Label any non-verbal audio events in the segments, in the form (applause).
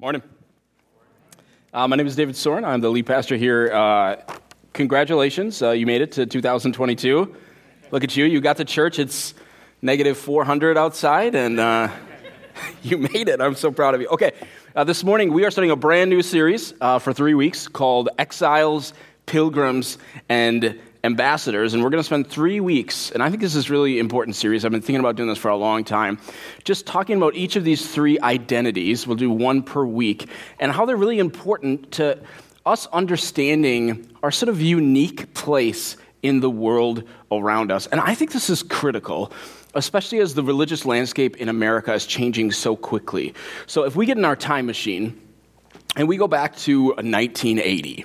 Morning. Uh, my name is David Soren. I'm the lead pastor here. Uh, congratulations, uh, you made it to 2022. Look at you. You got to church. It's negative 400 outside, and uh, (laughs) you made it. I'm so proud of you. Okay, uh, this morning we are starting a brand new series uh, for three weeks called Exiles, Pilgrims, and ambassadors, and we're going to spend three weeks, and I think this is really important series. I've been thinking about doing this for a long time, just talking about each of these three identities. We'll do one per week, and how they're really important to us understanding our sort of unique place in the world around us. And I think this is critical especially as the religious landscape in America is changing so quickly. So, if we get in our time machine and we go back to 1980,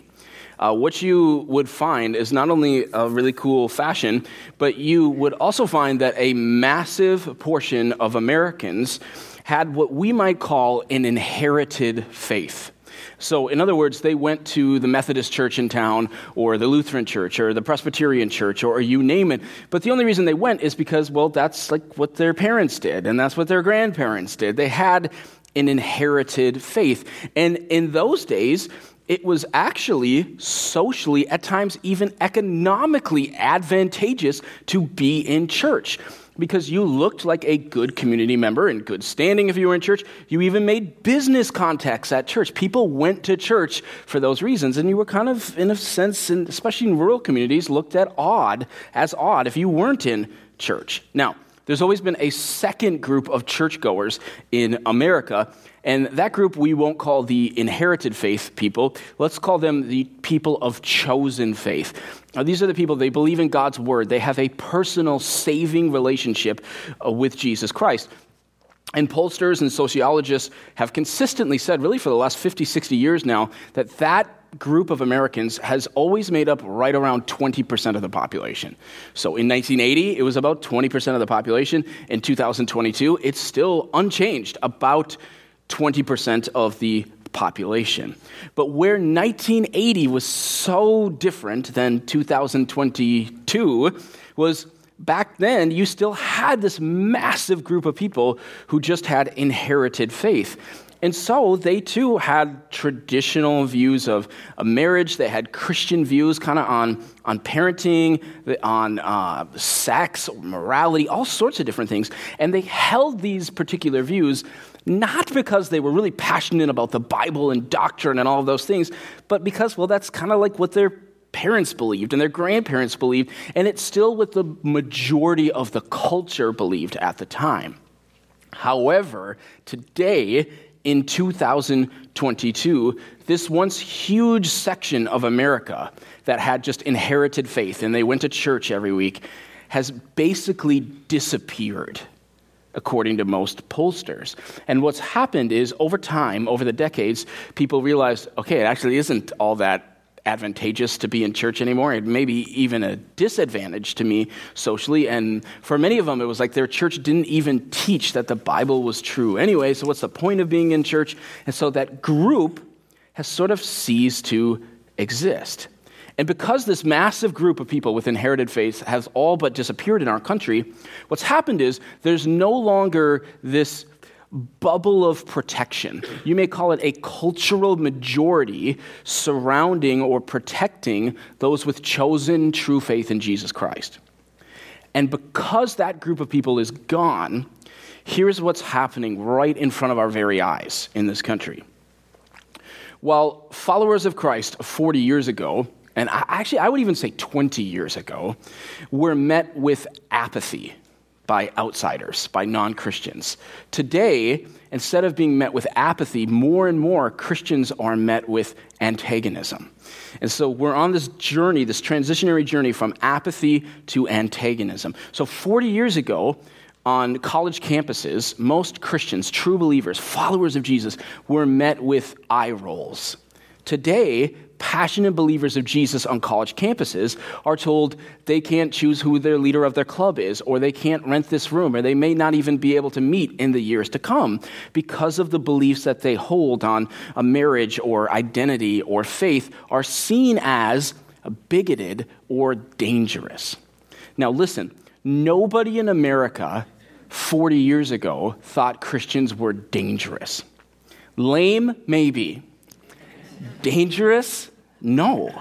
uh, what you would find is not only a really cool fashion, but you would also find that a massive portion of Americans had what we might call an inherited faith. So, in other words, they went to the Methodist church in town, or the Lutheran church, or the Presbyterian church, or you name it. But the only reason they went is because, well, that's like what their parents did, and that's what their grandparents did. They had an inherited faith. And in those days, it was actually socially, at times even economically advantageous to be in church because you looked like a good community member in good standing if you were in church. You even made business contacts at church. People went to church for those reasons, and you were kind of, in a sense, in, especially in rural communities, looked at odd as odd if you weren't in church. Now, there's always been a second group of churchgoers in America, and that group we won't call the inherited faith people. Let's call them the people of chosen faith. Now, these are the people, they believe in God's word. They have a personal saving relationship uh, with Jesus Christ. And pollsters and sociologists have consistently said, really for the last 50, 60 years now, that that group of Americans has always made up right around 20% of the population. So in 1980, it was about 20% of the population. In 2022, it's still unchanged, about 20% of the population. But where 1980 was so different than 2022 was back then you still had this massive group of people who just had inherited faith. And so they too had traditional views of a marriage. They had Christian views kind of on, on parenting, on uh, sex, morality, all sorts of different things. And they held these particular views not because they were really passionate about the Bible and doctrine and all of those things, but because, well, that's kind of like what their parents believed and their grandparents believed, and it's still what the majority of the culture believed at the time. However, today, in 2022, this once huge section of America that had just inherited faith and they went to church every week has basically disappeared, according to most pollsters. And what's happened is over time, over the decades, people realized okay, it actually isn't all that advantageous to be in church anymore. It may be even a disadvantage to me socially. And for many of them, it was like their church didn't even teach that the Bible was true anyway. So, what's the point of being in church? And so that group has sort of ceased to exist. And because this massive group of people with inherited faith has all but disappeared in our country, what's happened is there's no longer this bubble of protection. You may call it a cultural majority surrounding or protecting those with chosen true faith in Jesus Christ. And because that group of people is gone, here's what's happening right in front of our very eyes in this country. While followers of Christ 40 years ago, and actually I would even say 20 years ago, were met with apathy by outsiders, by non Christians. Today, instead of being met with apathy, more and more Christians are met with antagonism. And so we're on this journey, this transitionary journey from apathy to antagonism. So 40 years ago, on college campuses, most Christians, true believers, followers of Jesus, were met with eye rolls. Today, passionate believers of Jesus on college campuses are told they can't choose who their leader of their club is, or they can't rent this room, or they may not even be able to meet in the years to come because of the beliefs that they hold on a marriage or identity or faith are seen as bigoted or dangerous. Now, listen, nobody in America 40 years ago thought Christians were dangerous. Lame, maybe. Dangerous? No.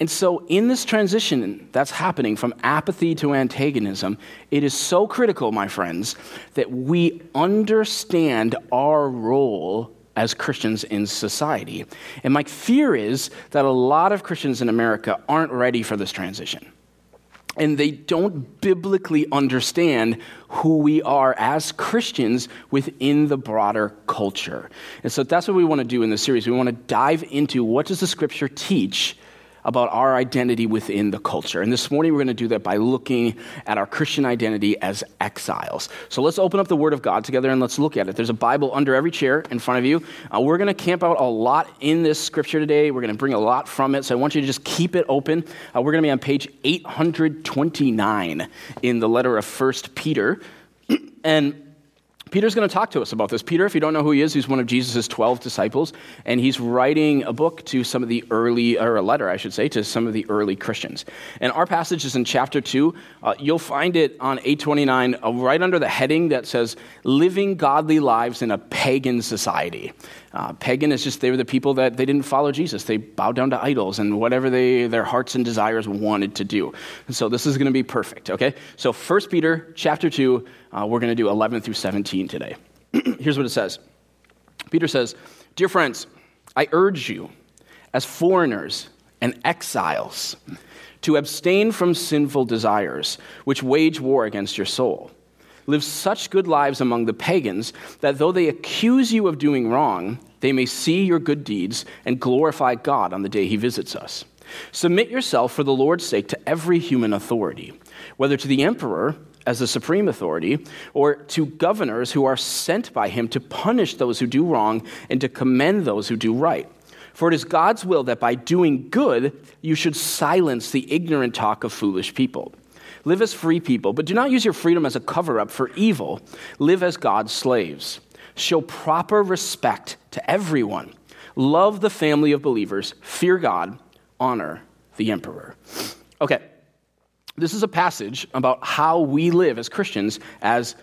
And so, in this transition that's happening from apathy to antagonism, it is so critical, my friends, that we understand our role as Christians in society. And my fear is that a lot of Christians in America aren't ready for this transition. And they don't biblically understand who we are as Christians within the broader culture. And so that's what we want to do in this series. We want to dive into what does the scripture teach about our identity within the culture. And this morning we're going to do that by looking at our Christian identity as exiles. So let's open up the Word of God together and let's look at it. There's a Bible under every chair in front of you. Uh, we're going to camp out a lot in this scripture today. We're going to bring a lot from it. So I want you to just keep it open. Uh, we're going to be on page 829 in the letter of First Peter. (clears throat) and Peter's going to talk to us about this. Peter, if you don't know who he is, he's one of Jesus' 12 disciples, and he's writing a book to some of the early, or a letter, I should say, to some of the early Christians. And our passage is in chapter 2. Uh, you'll find it on 829, uh, right under the heading that says, Living Godly Lives in a Pagan Society. Uh, pagan is just, they were the people that they didn't follow Jesus. They bowed down to idols and whatever they, their hearts and desires wanted to do. And so this is going to be perfect, okay? So 1 Peter chapter 2, uh, we're going to do 11 through 17 today. (clears throat) Here's what it says Peter says, Dear friends, I urge you, as foreigners and exiles, to abstain from sinful desires, which wage war against your soul live such good lives among the pagans that though they accuse you of doing wrong, they may see your good deeds and glorify God on the day he visits us. Submit yourself for the Lord's sake to every human authority, whether to the emperor as the supreme authority, or to governors who are sent by him to punish those who do wrong and to commend those who do right. For it is God's will that by doing good you should silence the ignorant talk of foolish people. Live as free people, but do not use your freedom as a cover up for evil. Live as God's slaves. Show proper respect to everyone. Love the family of believers. Fear God. Honor the emperor. Okay, this is a passage about how we live as Christians as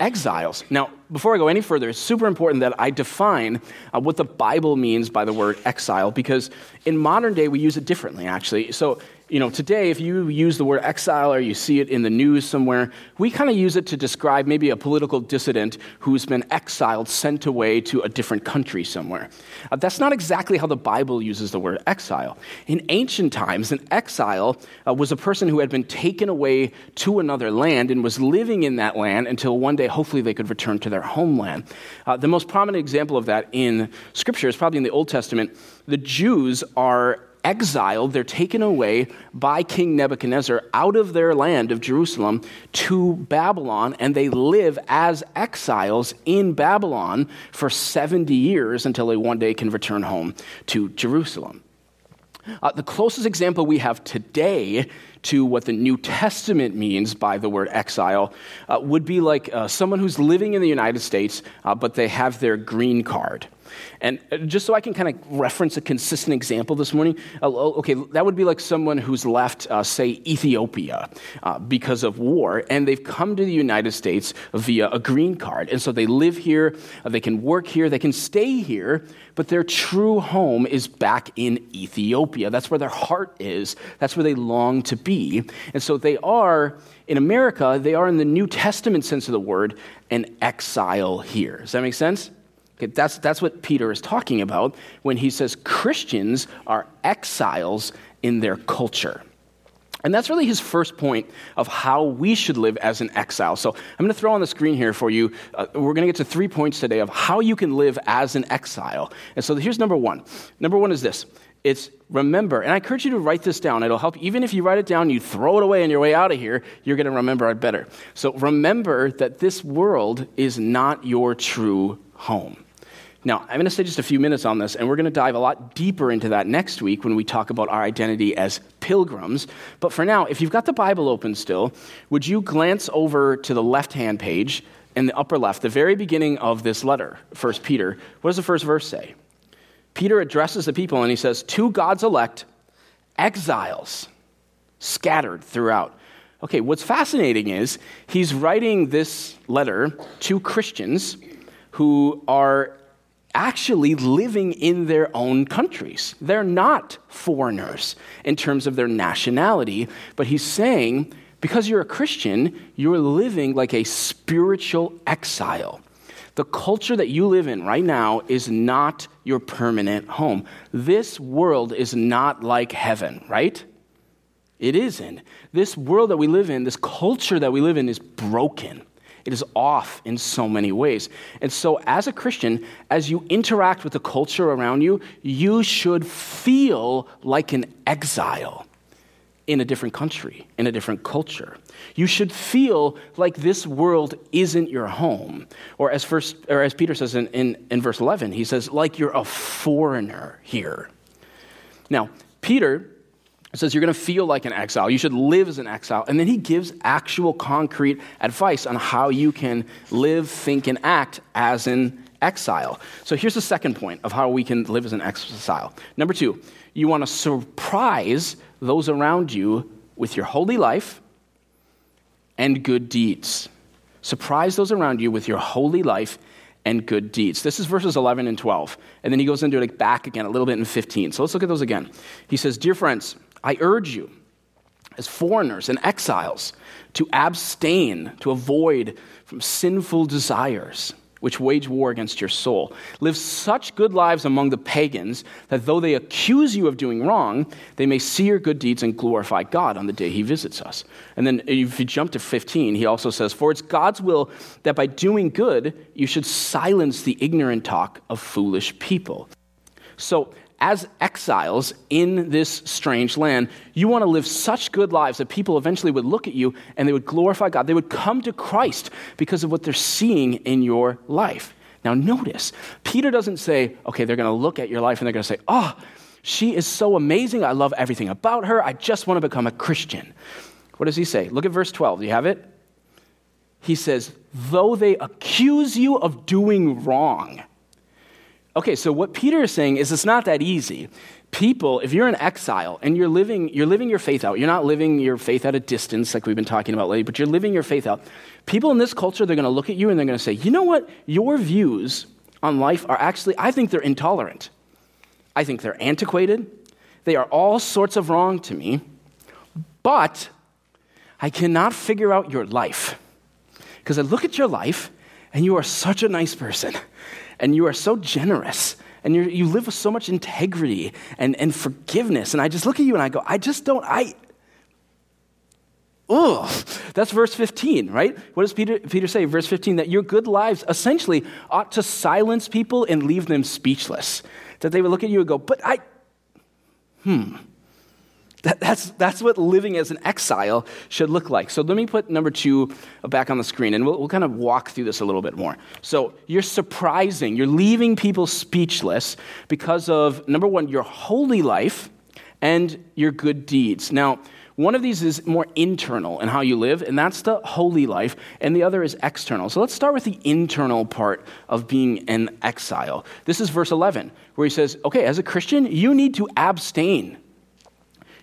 exiles. Now, before I go any further, it's super important that I define uh, what the Bible means by the word exile because in modern day we use it differently, actually. So, you know, today, if you use the word exile or you see it in the news somewhere, we kind of use it to describe maybe a political dissident who's been exiled, sent away to a different country somewhere. Uh, that's not exactly how the Bible uses the word exile. In ancient times, an exile uh, was a person who had been taken away to another land and was living in that land until one day, hopefully, they could return to their homeland. Uh, the most prominent example of that in Scripture is probably in the Old Testament. The Jews are exiled, they're taken away by King Nebuchadnezzar out of their land of Jerusalem to Babylon, and they live as exiles in Babylon for 70 years until they one day can return home to Jerusalem. Uh, the closest example we have today to what the New Testament means by the word exile uh, would be like uh, someone who's living in the United States, uh, but they have their green card. And uh, just so I can kind of reference a consistent example this morning, uh, okay, that would be like someone who's left, uh, say, Ethiopia uh, because of war, and they've come to the United States via a green card. And so they live here, uh, they can work here, they can stay here, but their true home is back in Ethiopia. That's where their heart is, that's where they long to be. And so they are, in America, they are in the New Testament sense of the word, an exile here. Does that make sense? Okay, that's, that's what Peter is talking about when he says Christians are exiles in their culture. And that's really his first point of how we should live as an exile. So I'm going to throw on the screen here for you. Uh, we're going to get to three points today of how you can live as an exile. And so here's number one. Number one is this it's remember, and I encourage you to write this down. It'll help. Even if you write it down, you throw it away on your way out of here, you're going to remember it better. So remember that this world is not your true home. Now, I'm going to say just a few minutes on this, and we're going to dive a lot deeper into that next week when we talk about our identity as pilgrims. But for now, if you've got the Bible open still, would you glance over to the left hand page in the upper left, the very beginning of this letter, 1 Peter? What does the first verse say? Peter addresses the people and he says, To God's elect, exiles scattered throughout. Okay, what's fascinating is he's writing this letter to Christians who are actually living in their own countries. They're not foreigners in terms of their nationality, but he's saying because you're a Christian, you're living like a spiritual exile. The culture that you live in right now is not your permanent home. This world is not like heaven, right? It isn't. This world that we live in, this culture that we live in, is broken. It is off in so many ways. And so, as a Christian, as you interact with the culture around you, you should feel like an exile in a different country, in a different culture. You should feel like this world isn't your home. Or as, first, or as Peter says in, in, in verse 11, he says, like you're a foreigner here. Now, Peter says you're going to feel like an exile. You should live as an exile. And then he gives actual concrete advice on how you can live, think, and act as an exile. So here's the second point of how we can live as an exile. Number two, you want to surprise those around you with your holy life and good deeds. Surprise those around you with your holy life and good deeds. This is verses 11 and 12. And then he goes into it back again a little bit in 15. So let's look at those again. He says, Dear friends, I urge you, as foreigners and exiles, to abstain, to avoid from sinful desires which wage war against your soul. Live such good lives among the pagans that though they accuse you of doing wrong, they may see your good deeds and glorify God on the day he visits us. And then if you jump to 15, he also says, For it's God's will that by doing good, you should silence the ignorant talk of foolish people. So as exiles in this strange land, you want to live such good lives that people eventually would look at you and they would glorify God. They would come to Christ because of what they're seeing in your life. Now, notice, Peter doesn't say, okay, they're going to look at your life and they're going to say, oh, she is so amazing. I love everything about her. I just want to become a Christian. What does he say? Look at verse 12. Do you have it? He says, though they accuse you of doing wrong, Okay, so what Peter is saying is it's not that easy. People, if you're in exile and you're living, you're living your faith out, you're not living your faith at a distance like we've been talking about lately, but you're living your faith out. People in this culture, they're going to look at you and they're going to say, you know what? Your views on life are actually, I think they're intolerant. I think they're antiquated. They are all sorts of wrong to me. But I cannot figure out your life. Because I look at your life and you are such a nice person and you are so generous and you live with so much integrity and, and forgiveness. And I just look at you and I go, I just don't, I, ugh. That's verse 15, right? What does Peter, Peter say? Verse 15, that your good lives essentially ought to silence people and leave them speechless. That they would look at you and go, but I, hmm. That, that's, that's what living as an exile should look like. So let me put number two back on the screen, and we'll, we'll kind of walk through this a little bit more. So you're surprising, you're leaving people speechless because of, number one, your holy life and your good deeds. Now, one of these is more internal in how you live, and that's the holy life, and the other is external. So let's start with the internal part of being an exile. This is verse 11, where he says, Okay, as a Christian, you need to abstain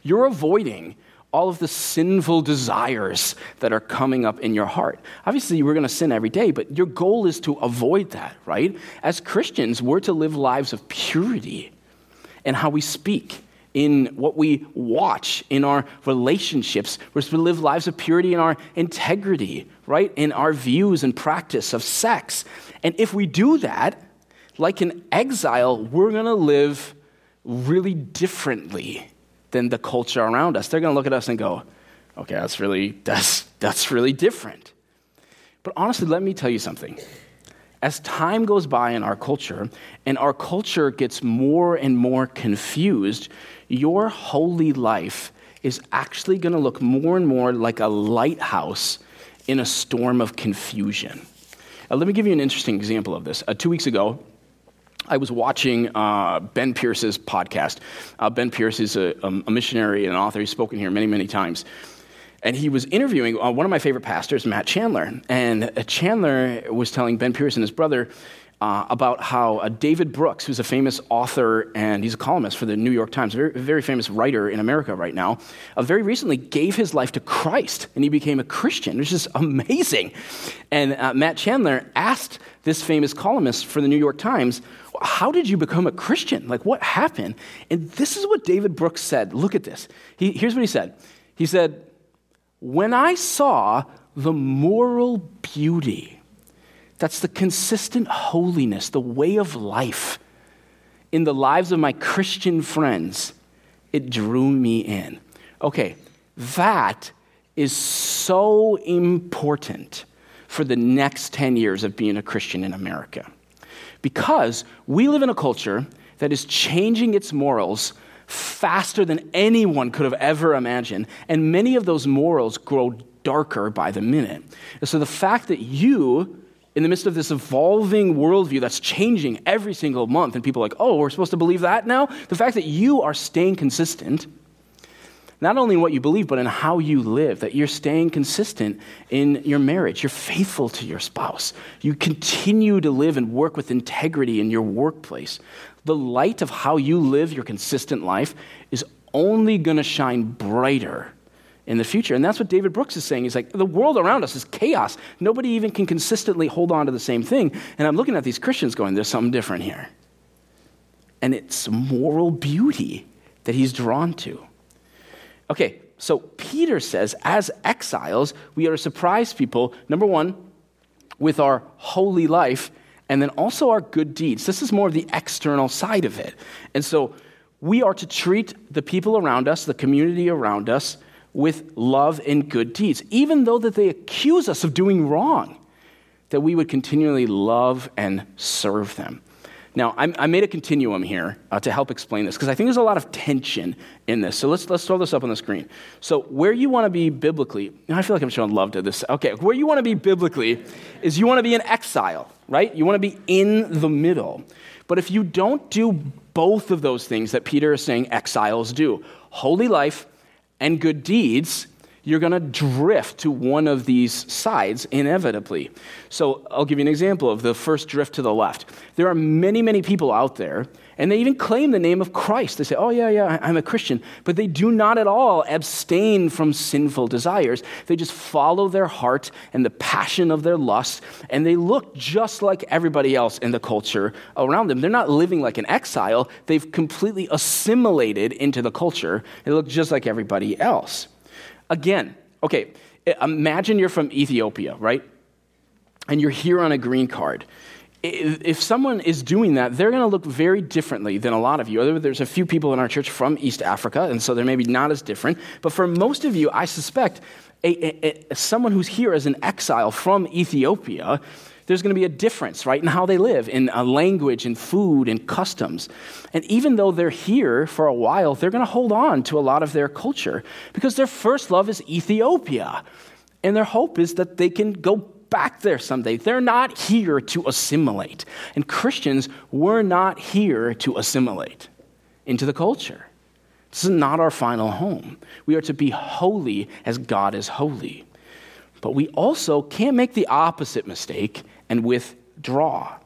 you're avoiding all of the sinful desires that are coming up in your heart. Obviously, we're going to sin every day, but your goal is to avoid that, right? As Christians, we're to live lives of purity in how we speak, in what we watch, in our relationships. We're to live lives of purity in our integrity, right? In our views and practice of sex. And if we do that, like an exile, we're going to live really differently than the culture around us. They're going to look at us and go, okay, that's really, that's, that's really different. But honestly, let me tell you something. As time goes by in our culture, and our culture gets more and more confused, your holy life is actually going to look more and more like a lighthouse in a storm of confusion. Uh, let me give you an interesting example of this. Uh, two weeks ago, I was watching uh, Ben Pierce's podcast. Uh, ben Pierce is a, a, missionary and an author. He's spoken here many, many times. And he was interviewing uh, one of my favorite pastors, Matt Chandler. And uh, Chandler was telling Ben Pierce and his brother uh, about how uh, David Brooks, who's a famous author and he's a columnist for the New York Times, a very, very famous writer in America right now, very recently gave his life to Christ and he became a Christian, which is (laughs) amazing. And Matt Chandler asked this famous columnist for the New York Times, How did you become a Christian? Like, what happened? And this is what David Brooks said. Look at this. He, here's what he said He said, When I saw the moral beauty, that's the consistent holiness, the way of life in the lives of my Christian friends. It drew me in. Okay, that is so important for the next 10 years of being a Christian in America. Because we live in a culture that is changing its morals faster than anyone could have ever imagined, and many of those morals grow darker by the minute. And so the fact that you in the midst of this evolving worldview that's changing every single month, and people are like, oh, we're supposed to believe that now? The fact that you are staying consistent, not only in what you believe, but in how you live, that you're staying consistent in your marriage, you're faithful to your spouse, you continue to live and work with integrity in your workplace. The light of how you live your consistent life is only going to shine brighter in the future. And that's what David Brooks is saying. He's like, the world around us is chaos. Nobody even can consistently hold on to the same thing. And I'm looking at these Christians going, there's something different here. And it's moral beauty that he's drawn to. Okay, so Peter says, as exiles, we are to surprise people, number one, with our holy life, and then also our good deeds. This is more of the external side of it. And so we are to treat the people around us, the community around us, with love and good deeds, even though that they accuse us of doing wrong, that we would continually love and serve them. Now, I'm, i made a continuum here uh, to help explain this because I think there's a lot of tension in this. So let's, let's throw this up on the screen. So, where you want to be biblically, I feel like I'm showing love to this. Okay, where you want to be biblically is you want to be in exile, right? You want to be in the middle. But if you don't do both of those things that Peter is saying exiles do holy life and good deeds, you're going to drift to one of these sides inevitably. So I'll give you an example of the first drift to the left. There are many, many people out there, and they even claim the name of Christ. They say, Oh, yeah, yeah, I'm a Christian. But they do not at all abstain from sinful desires. They just follow their heart and the passion of their lust, and they look just like everybody else in the culture around them. They're not living like an exile, they've completely assimilated into the culture. They look just like everybody else. Again, okay, imagine you're from Ethiopia, right? And you're here on a green card. If someone is doing that, they're going to look very differently than a lot of you. There's a few people in our church from East Africa, and so they're maybe not as different. But for most of you, I suspect a, a, a, someone who's here as an exile from Ethiopia there's going to be a difference, right, in how they live, in uh, language and food and customs. And even though they're here for a while, they're going to hold on to a lot of their culture because their first love is Ethiopia. And their hope is that they can go back there someday. They're not here to assimilate. And Christians, we're not here to assimilate into the culture. This is not our final home. We are to be holy as God is holy. But we also can't make the opposite mistake and withdraw.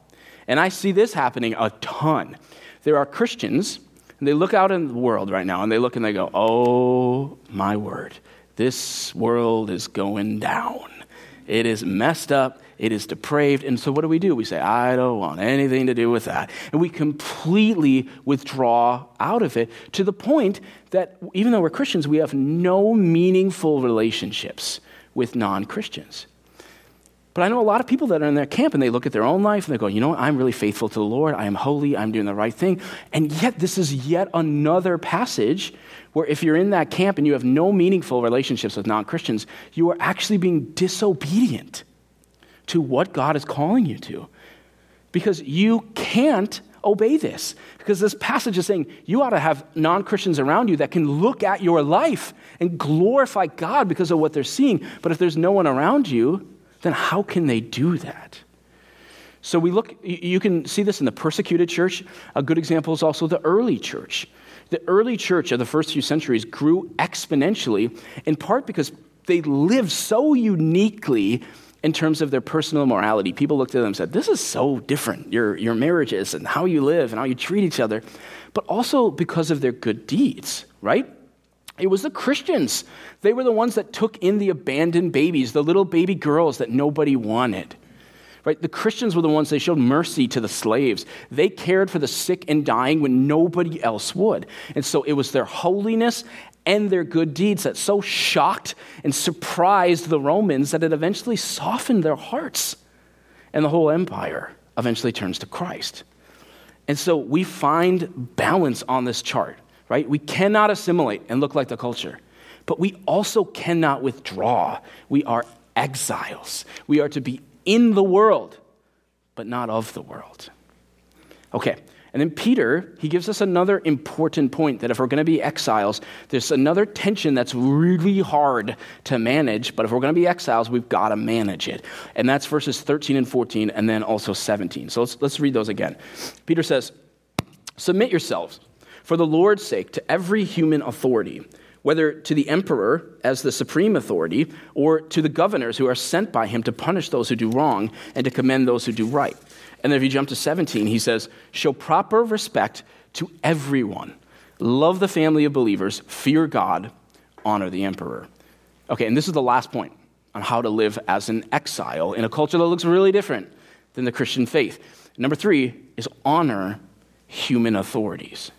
And I see this happening a ton. There are Christians, and they look out in the world right now, and they look and they go, Oh, my word, this world is going down. It is messed up. It is depraved. And so, what do we do? We say, I don't want anything to do with that. And we completely withdraw out of it to the point that even though we're Christians, we have no meaningful relationships with non Christians. But I know a lot of people that are in their camp and they look at their own life and they go, you know what? I'm really faithful to the Lord. I am holy. I'm doing the right thing. And yet, this is yet another passage where if you're in that camp and you have no meaningful relationships with non Christians, you are actually being disobedient to what God is calling you to. Because you can't obey this. Because this passage is saying you ought to have non Christians around you that can look at your life and glorify God because of what they're seeing. But if there's no one around you, then how can they do that? So we look, you can see this in the persecuted church. A good example is also the early church. The early church of the first few centuries grew exponentially, in part because they lived so uniquely in terms of their personal morality. People looked at them and said, This is so different, your, your marriages and how you live and how you treat each other, but also because of their good deeds, right? It was the Christians. They were the ones that took in the abandoned babies, the little baby girls that nobody wanted. Right? The Christians were the ones that showed mercy to the slaves. They cared for the sick and dying when nobody else would. And so it was their holiness and their good deeds that so shocked and surprised the Romans that it eventually softened their hearts. And the whole empire eventually turns to Christ. And so we find balance on this chart, right? We cannot assimilate and look like the culture, but we also cannot withdraw. We are exiles. We are to be in the world, but not of the world. Okay, and then Peter, he gives us another important point that if we're going to be exiles, there's another tension that's really hard to manage, but if we're going to be exiles, we've got to manage it. And that's verses 13 and 14, and then also 17. So let's, let's read those again. Peter says, Submit yourselves for the Lord's sake to every human authority whether to the emperor as the supreme authority or to the governors who are sent by him to punish those who do wrong and to commend those who do right. And then if you jump to 17, he says, Show proper respect to everyone. Love the family of believers, fear God, honor the emperor. Okay, and this is the last point on how to live as an exile in a culture that looks really different than the Christian faith. Number three is honor human authorities.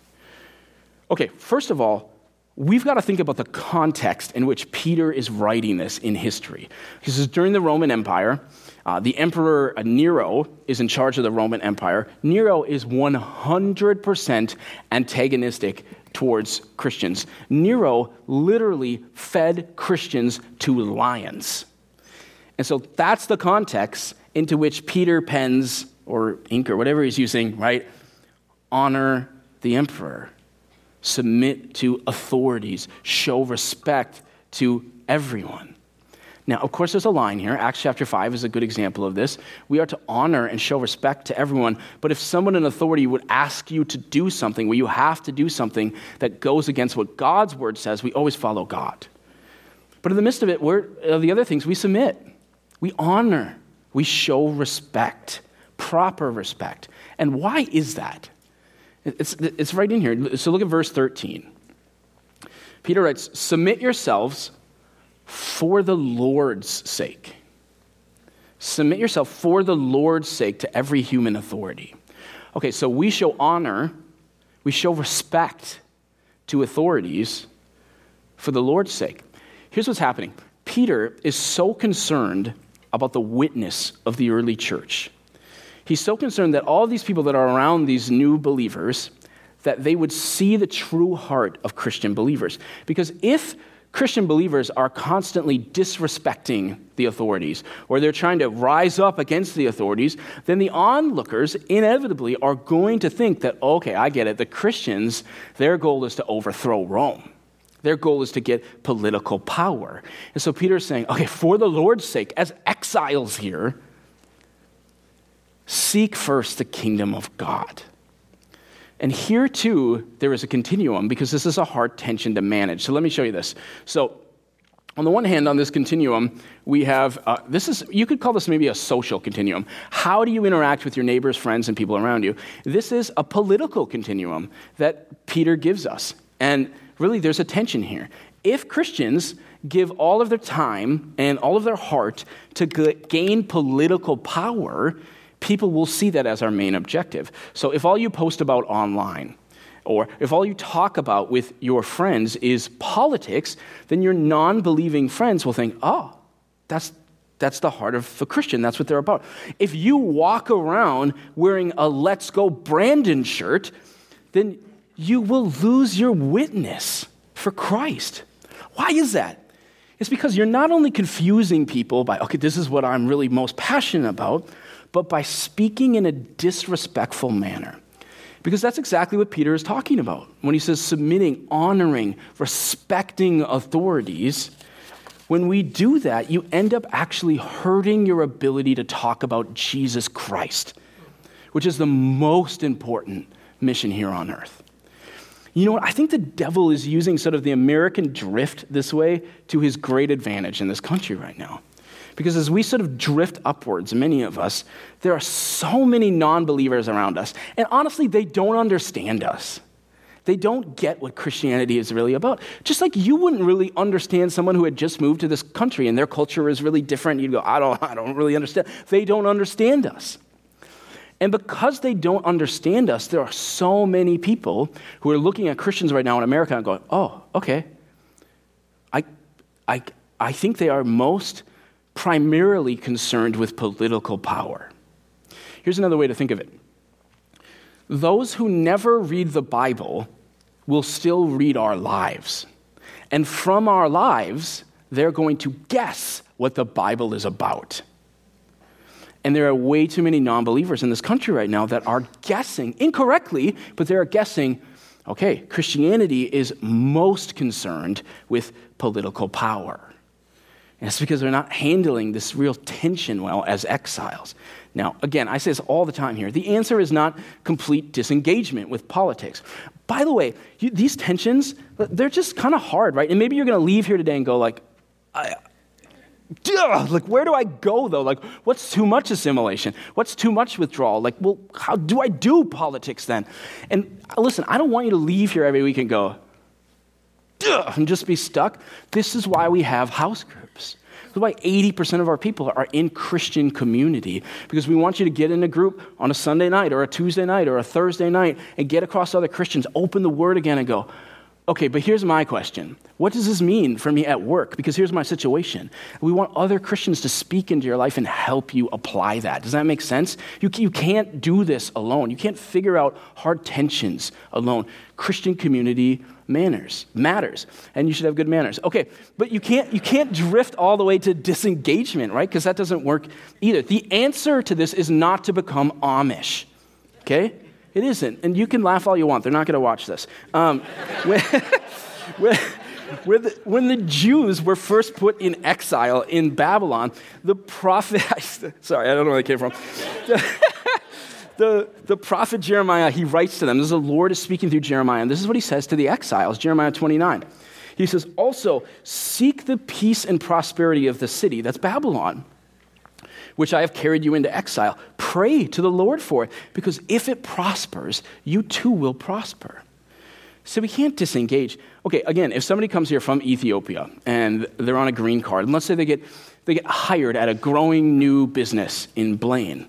Okay, first of all, we've got to think about the context in which Peter is writing this in history. This is during the Roman Empire. Uh, the emperor Nero is in charge of the Roman Empire. Nero is 100% antagonistic towards Christians. Nero literally fed Christians to lions. And so that's the context into which Peter pens, or ink, or whatever he's using, right? Honor the emperor submit to authorities, show respect to everyone. Now, of course, there's a line here. Acts chapter 5 is a good example of this. We are to honor and show respect to everyone, but if someone in authority would ask you to do something where you have to do something that goes against what God's word says, we always follow God. But in the midst of it, we're, of the other things, we submit, we honor, we show respect, proper respect. And why is that? It's, it's right in here. So look at verse 13. Peter writes, Submit yourselves for the Lord's sake. Submit yourself for the Lord's sake to every human authority. Okay, so we show honor, we show respect to authorities for the Lord's sake. Here's what's happening Peter is so concerned about the witness of the early church He's so concerned that all these people that are around these new believers that they would see the true heart of Christian believers. Because if Christian believers are constantly disrespecting the authorities or they're trying to rise up against the authorities, then the onlookers inevitably are going to think that, okay, I get it. The Christians, their goal is to overthrow Rome. Their goal is to get political power. And so Peter is saying, okay, for the Lord's sake, as exiles here, Seek first the kingdom of God. And here too, there is a continuum because this is a hard tension to manage. So let me show you this. So, on the one hand, on this continuum, we have uh, this is, you could call this maybe a social continuum. How do you interact with your neighbors, friends, and people around you? This is a political continuum that Peter gives us. And really, there's a tension here. If Christians give all of their time and all of their heart to gain political power, people will see that as our main objective. So if all you post about online, or if all you talk about with your friends is politics, then your non believing friends will think, oh, that's, that's the heart of a Christian. That's what they're about. If you walk around wearing a Let's Go Brandon shirt, then you will lose your witness for Christ. Why is that? It's because you're not only confusing people by, okay, this is what I'm really most passionate about, but by speaking in a disrespectful manner. Because that's exactly what Peter is talking about when he says submitting, honoring, respecting authorities. When we do that, you end up actually hurting your ability to talk about Jesus Christ, which is the most important mission here on earth. You know what? I think the devil is using sort of the American drift this way to his great advantage in this country right now. Because as we sort of drift upwards, many of us, there are so many non believers around us. And honestly, they don't understand us. They don't get what Christianity is really about. Just like you wouldn't really understand someone who had just moved to this country and their culture is really different. You'd go, I don't, I don't really understand. They don't understand us. And because they don't understand us, there are so many people who are looking at Christians right now in America and going, oh, okay. I, I, I think they are most primarily concerned with political power. Here's another way to think of it those who never read the Bible will still read our lives. And from our lives, they're going to guess what the Bible is about. And there are way too many non believers in this country right now that are guessing, incorrectly, but they're guessing okay, Christianity is most concerned with political power. And it's because they're not handling this real tension well as exiles. Now, again, I say this all the time here. The answer is not complete disengagement with politics. By the way, you, these tensions, they're just kind of hard, right? And maybe you're going to leave here today and go like, I, Duh, like where do i go though like what's too much assimilation what's too much withdrawal like well how do i do politics then and uh, listen i don't want you to leave here every week and go Duh, and just be stuck this is why we have house groups that's why 80% of our people are in Christian community because we want you to get in a group on a Sunday night or a Tuesday night or a Thursday night and get across other Christians, open the word again and go, okay, but here's my question. What does this mean for me at work? Because here's my situation. We want other Christians to speak into your life and help you apply that. Does that make sense? You, you can't do this alone. You can't figure out hard tensions alone. Christian community manners matters and you should have good manners. Okay but you can't you can't drift all the way to disengagement right? Because that doesn't work either. The answer to this is not to become amish okay? It isn't and you can laugh all you want. They're not going to watch this. Um, (laughs) when, when, when, the, when the Jews were first put in exile in Babylon, the prophet, (laughs) sorry, I don't know where they came from (laughs) the, the prophet Jeremiah, he writes to them. This is the Lord is speaking through Jeremiah, and this is what he says to the exiles, Jeremiah 29. He says, Also, seek the peace and prosperity of the city, that's Babylon, which I have carried you into exile. Pray to the Lord for it, because if it prospers, you too will prosper. So we can't disengage. Okay, again, if somebody comes here from Ethiopia and they're on a green card, and let's say they get, they get hired at a growing new business in Blaine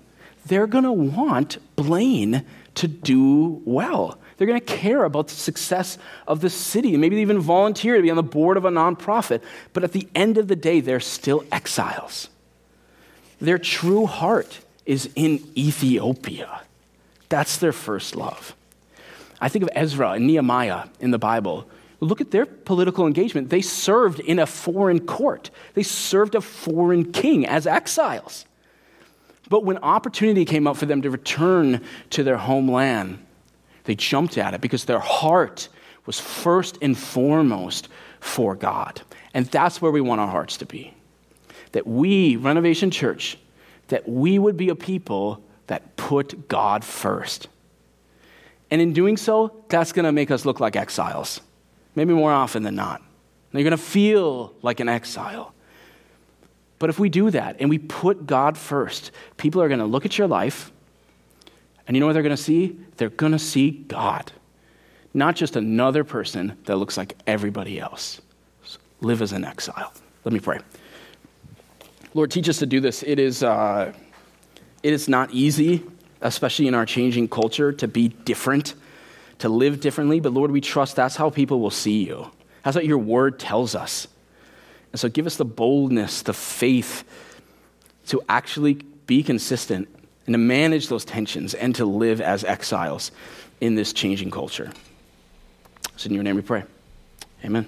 they're going to want Blaine to do well. They're going to care about the success of the city. Maybe they even volunteer to be on the board of a nonprofit. But at the end of the day, they're still exiles. Their true heart is in Ethiopia. That's their first love. I think of Ezra and Nehemiah in the Bible. Look at their political engagement. They served in a foreign court, they served a foreign king as exiles. But when opportunity came up for them to return to their homeland, they jumped at it because their heart was first and foremost for God. And that's where we want our hearts to be. That we, Renovation Church, that we would be a people that put God first. And in doing so, that's going to make us look like exiles, maybe more often than not. Now you're going to feel like an exile. But if we do that and we put God first, people are going to look at your life, and you know what they're going to see? They're going to see God, not just another person that looks like everybody else. So live as an exile. Let me pray. Lord, teach us to do this. It is, uh, it is not easy, especially in our changing culture, to be different, to live differently. But Lord, we trust that's how people will see you. That's what your word tells us. And so give us the boldness, the faith to actually be consistent and to manage those tensions and to live as exiles in this changing culture. So, in your name we pray. Amen.